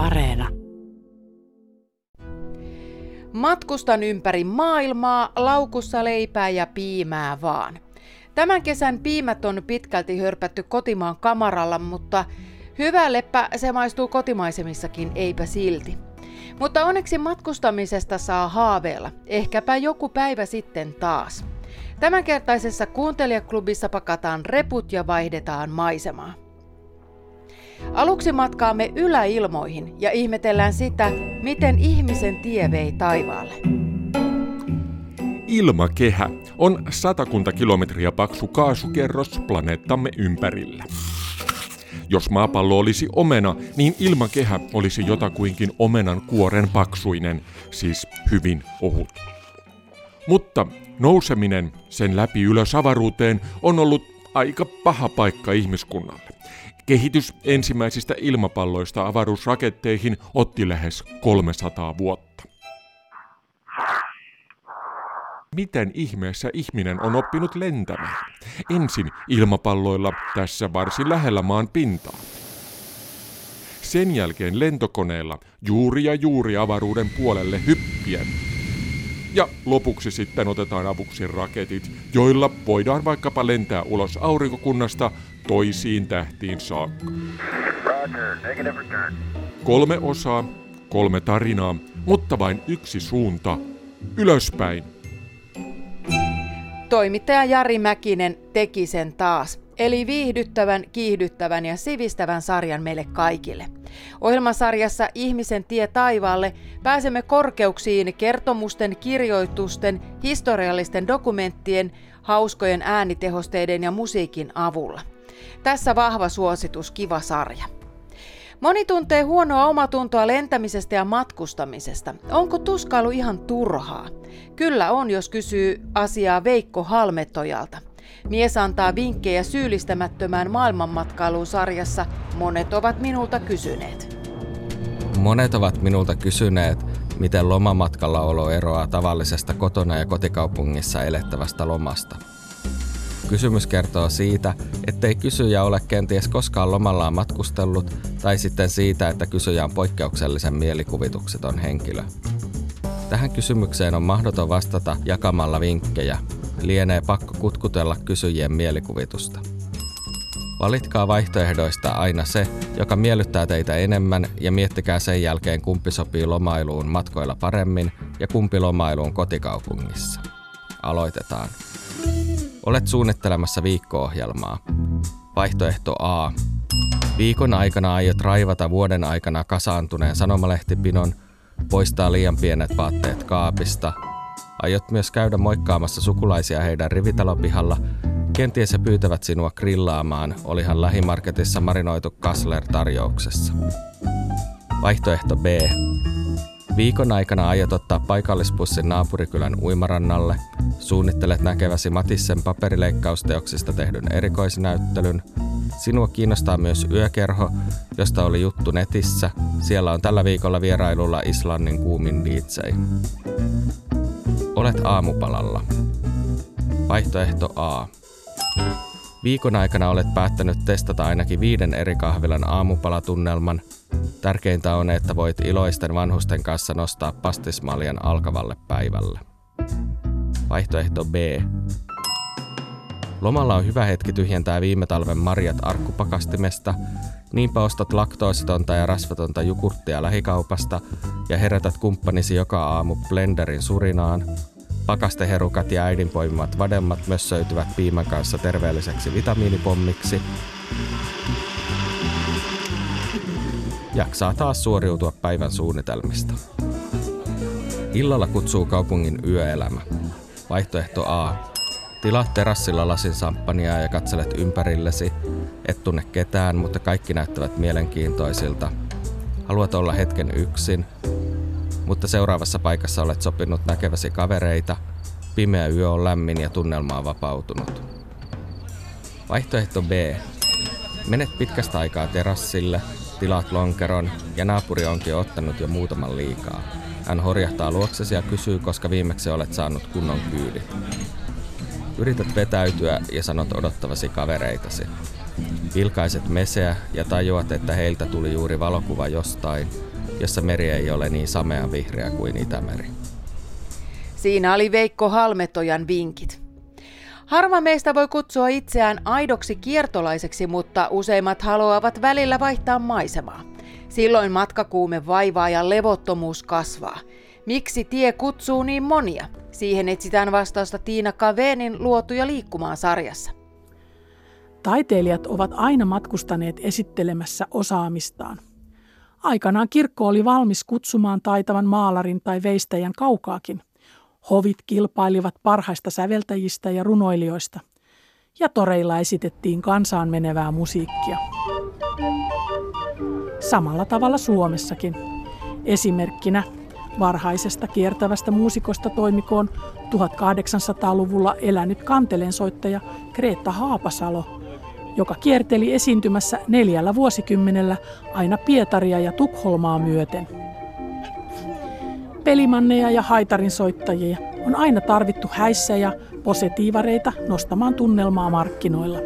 Areena. Matkustan ympäri maailmaa, laukussa leipää ja piimää vaan. Tämän kesän piimät on pitkälti hörpätty kotimaan kamaralla, mutta hyvä leppä se maistuu kotimaisemissakin, eipä silti. Mutta onneksi matkustamisesta saa haaveilla, ehkäpä joku päivä sitten taas. Tämänkertaisessa kuuntelijaklubissa pakataan reput ja vaihdetaan maisemaa. Aluksi matkaamme yläilmoihin ja ihmetellään sitä, miten ihmisen tie vei taivaalle. Ilmakehä on satakunta kilometriä paksu kaasukerros planeettamme ympärillä. Jos maapallo olisi omena, niin ilmakehä olisi jotakuinkin omenan kuoren paksuinen, siis hyvin ohut. Mutta nouseminen sen läpi ylös avaruuteen on ollut aika paha paikka ihmiskunnalle. Kehitys ensimmäisistä ilmapalloista avaruusraketteihin otti lähes 300 vuotta. Miten ihmeessä ihminen on oppinut lentämään? Ensin ilmapalloilla tässä varsin lähellä maan pintaa. Sen jälkeen lentokoneella juuri ja juuri avaruuden puolelle hyppien. Ja lopuksi sitten otetaan avuksi raketit, joilla voidaan vaikkapa lentää ulos aurinkokunnasta toisiin tähtiin saakka. Kolme osaa, kolme tarinaa, mutta vain yksi suunta, ylöspäin. Toimittaja Jari Mäkinen teki sen taas, eli viihdyttävän, kiihdyttävän ja sivistävän sarjan meille kaikille. Ohjelmasarjassa Ihmisen tie taivaalle pääsemme korkeuksiin kertomusten, kirjoitusten, historiallisten dokumenttien, hauskojen äänitehosteiden ja musiikin avulla. Tässä vahva suositus, kiva sarja. Moni tuntee huonoa omatuntoa lentämisestä ja matkustamisesta. Onko tuskailu ihan turhaa? Kyllä on, jos kysyy asiaa Veikko Halmetojalta. Mies antaa vinkkejä syyllistämättömään maailmanmatkailuun sarjassa. Monet ovat minulta kysyneet. Monet ovat minulta kysyneet, miten lomamatkalla olo eroaa tavallisesta kotona ja kotikaupungissa elettävästä lomasta – Kysymys kertoo siitä, ettei kysyjä ole kenties koskaan lomallaan matkustellut, tai sitten siitä, että kysyjä on poikkeuksellisen mielikuvitukseton henkilö. Tähän kysymykseen on mahdoton vastata jakamalla vinkkejä. Lienee pakko kutkutella kysyjien mielikuvitusta. Valitkaa vaihtoehdoista aina se, joka miellyttää teitä enemmän ja miettikää sen jälkeen kumpi sopii lomailuun matkoilla paremmin ja kumpi lomailuun kotikaupungissa. Aloitetaan. Olet suunnittelemassa viikko-ohjelmaa. Vaihtoehto A. Viikon aikana aiot raivata vuoden aikana kasaantuneen sanomalehtipinon, poistaa liian pienet vaatteet kaapista. Aiot myös käydä moikkaamassa sukulaisia heidän rivitalopihalla. Kenties he pyytävät sinua grillaamaan, olihan lähimarketissa marinoitu Kassler tarjouksessa. Vaihtoehto B. Viikon aikana aiot ottaa paikallispussin naapurikylän uimarannalle, suunnittelet näkeväsi Matissen paperileikkausteoksista tehdyn erikoisnäyttelyn. Sinua kiinnostaa myös yökerho, josta oli juttu netissä. Siellä on tällä viikolla vierailulla Islannin kuumin DJ. Olet aamupalalla. Vaihtoehto A. Viikon aikana olet päättänyt testata ainakin viiden eri kahvilan aamupalatunnelman – Tärkeintä on, että voit iloisten vanhusten kanssa nostaa pastismaljan alkavalle päivälle. Vaihtoehto B. Lomalla on hyvä hetki tyhjentää viime talven marjat arkkupakastimesta, niinpä ostat laktoositonta ja rasvatonta jukurttia lähikaupasta ja herätät kumppanisi joka aamu blenderin surinaan. Pakasteherukat ja äidin poimimat vademmat mössöityvät piimän kanssa terveelliseksi vitamiinipommiksi jaksaa taas suoriutua päivän suunnitelmista. Illalla kutsuu kaupungin yöelämä. Vaihtoehto A. Tilaat terassilla lasin samppania ja katselet ympärillesi. Et tunne ketään, mutta kaikki näyttävät mielenkiintoisilta. Haluat olla hetken yksin, mutta seuraavassa paikassa olet sopinut näkeväsi kavereita. Pimeä yö on lämmin ja tunnelma on vapautunut. Vaihtoehto B. Menet pitkästä aikaa terassille, tilaat lonkeron ja naapuri onkin ottanut jo muutaman liikaa. Hän horjahtaa luoksesi ja kysyy, koska viimeksi olet saanut kunnon kyydit. Yrität vetäytyä ja sanot odottavasi kavereitasi. Vilkaiset meseä ja tajuat, että heiltä tuli juuri valokuva jostain, jossa meri ei ole niin samea vihreä kuin Itämeri. Siinä oli Veikko Halmetojan vinkit. Harva meistä voi kutsua itseään aidoksi kiertolaiseksi, mutta useimmat haluavat välillä vaihtaa maisemaa. Silloin matkakuume vaivaa ja levottomuus kasvaa. Miksi tie kutsuu niin monia? Siihen etsitään vastausta Tiina Kaveenin luotuja liikkumaan sarjassa. Taiteilijat ovat aina matkustaneet esittelemässä osaamistaan. Aikanaan kirkko oli valmis kutsumaan taitavan maalarin tai veistäjän kaukaakin. Hovit kilpailivat parhaista säveltäjistä ja runoilijoista. Ja toreilla esitettiin kansaan menevää musiikkia. Samalla tavalla Suomessakin. Esimerkkinä varhaisesta kiertävästä muusikosta toimikoon 1800-luvulla elänyt kantelensoittaja Kreetta Haapasalo – joka kierteli esiintymässä neljällä vuosikymmenellä aina Pietaria ja Tukholmaa myöten. Pelimanneja ja haitarin soittajia on aina tarvittu häissä ja positiivareita nostamaan tunnelmaa markkinoilla.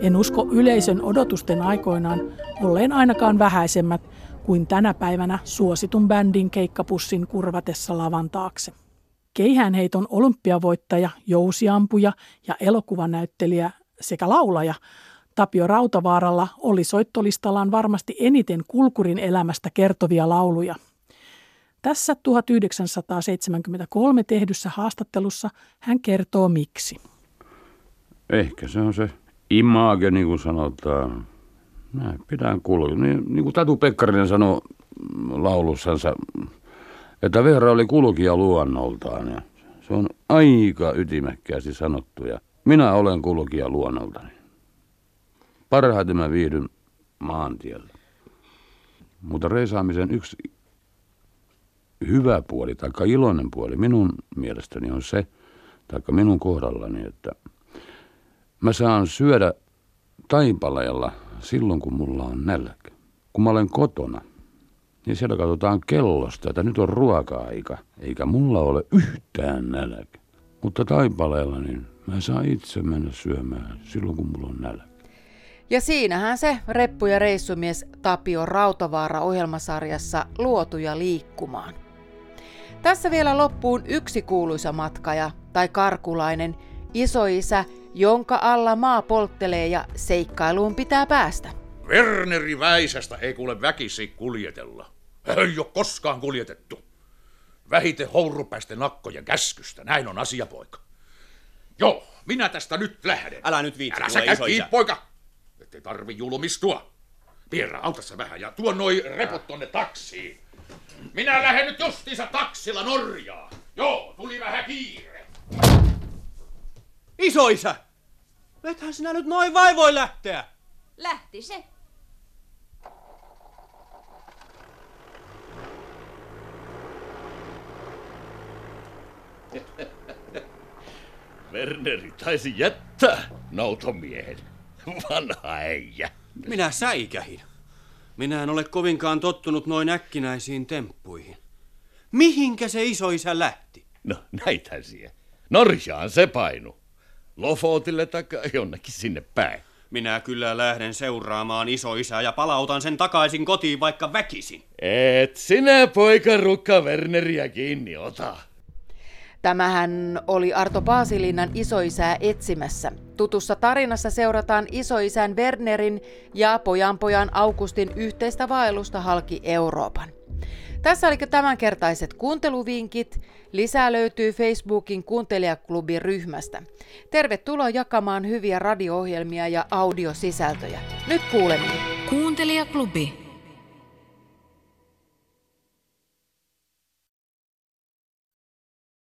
En usko yleisön odotusten aikoinaan olleen ainakaan vähäisemmät kuin tänä päivänä suositun bändin keikkapussin kurvatessa lavan taakse. Keihäänheiton olympiavoittaja, jousiampuja ja elokuvanäyttelijä sekä laulaja Tapio Rautavaaralla oli soittolistallaan varmasti eniten kulkurin elämästä kertovia lauluja. Tässä 1973 tehdyssä haastattelussa hän kertoo miksi. Ehkä se on se image, niin kuin sanotaan. Näin pidän kulkea. Niin, niin kuin Tatu Pekkarinen sanoi laulussansa, että Veera oli kulkija luonnoltaan. Ja se on aika ytimekkäästi sanottu. Ja minä olen kulkija luonnoltani. Parhaiten mä viihdyn maantiellä. Mutta reisaamisen yksi hyvä puoli tai iloinen puoli minun mielestäni on se, tai minun kohdallani, että mä saan syödä taipaleella silloin, kun mulla on nälkä. Kun mä olen kotona, niin siellä katsotaan kellosta, että nyt on ruoka-aika, eikä mulla ole yhtään nälkä. Mutta taipaleella niin Mä saan itse mennä syömään silloin, kun mulla on nälkä. Ja siinähän se reppu- ja reissumies Tapio Rautavaara ohjelmasarjassa Luotuja liikkumaan. Tässä vielä loppuun yksi kuuluisa matkaja tai karkulainen, isoisä, jonka alla maa polttelee ja seikkailuun pitää päästä. Werneri Väisästä ei kuule väkisi kuljetella. Ei ole koskaan kuljetettu. Vähite hourupäisten nakkojen käskystä, näin on asia, poika. Joo, minä tästä nyt lähden. Älä nyt viitsi, Älä säkä kiinni, poika. Ettei tarvi julmistua. Pierra, auta se vähän ja tuo noi repot tonne taksiin. Minä lähden nyt justiinsa taksilla Norjaa. Joo, tuli vähän kiire. Isoisä! Ethän sinä nyt noin vai voi lähteä? Lähti se. Werneri taisi jättää nautomiehen. Vanha äijä. Minä säikähin. Minä en ole kovinkaan tottunut noin äkkinäisiin temppuihin. Mihinkä se isoisä lähti? No näitä siihen. Norjaan se painu. Lofotille tai jonnekin sinne päin. Minä kyllä lähden seuraamaan isoisää ja palautan sen takaisin kotiin vaikka väkisin. Et sinä poika rukka Werneriä kiinni ota. Tämähän oli Arto Paasilinnan isoisää etsimässä. Tutussa tarinassa seurataan isoisän Wernerin ja pojanpojan Augustin yhteistä vaellusta halki Euroopan. Tässä oli tämänkertaiset kuunteluvinkit. Lisää löytyy Facebookin kuuntelijaklubin ryhmästä. Tervetuloa jakamaan hyviä radio-ohjelmia ja audiosisältöjä. Nyt kuulemme. Kuuntelijaklubi.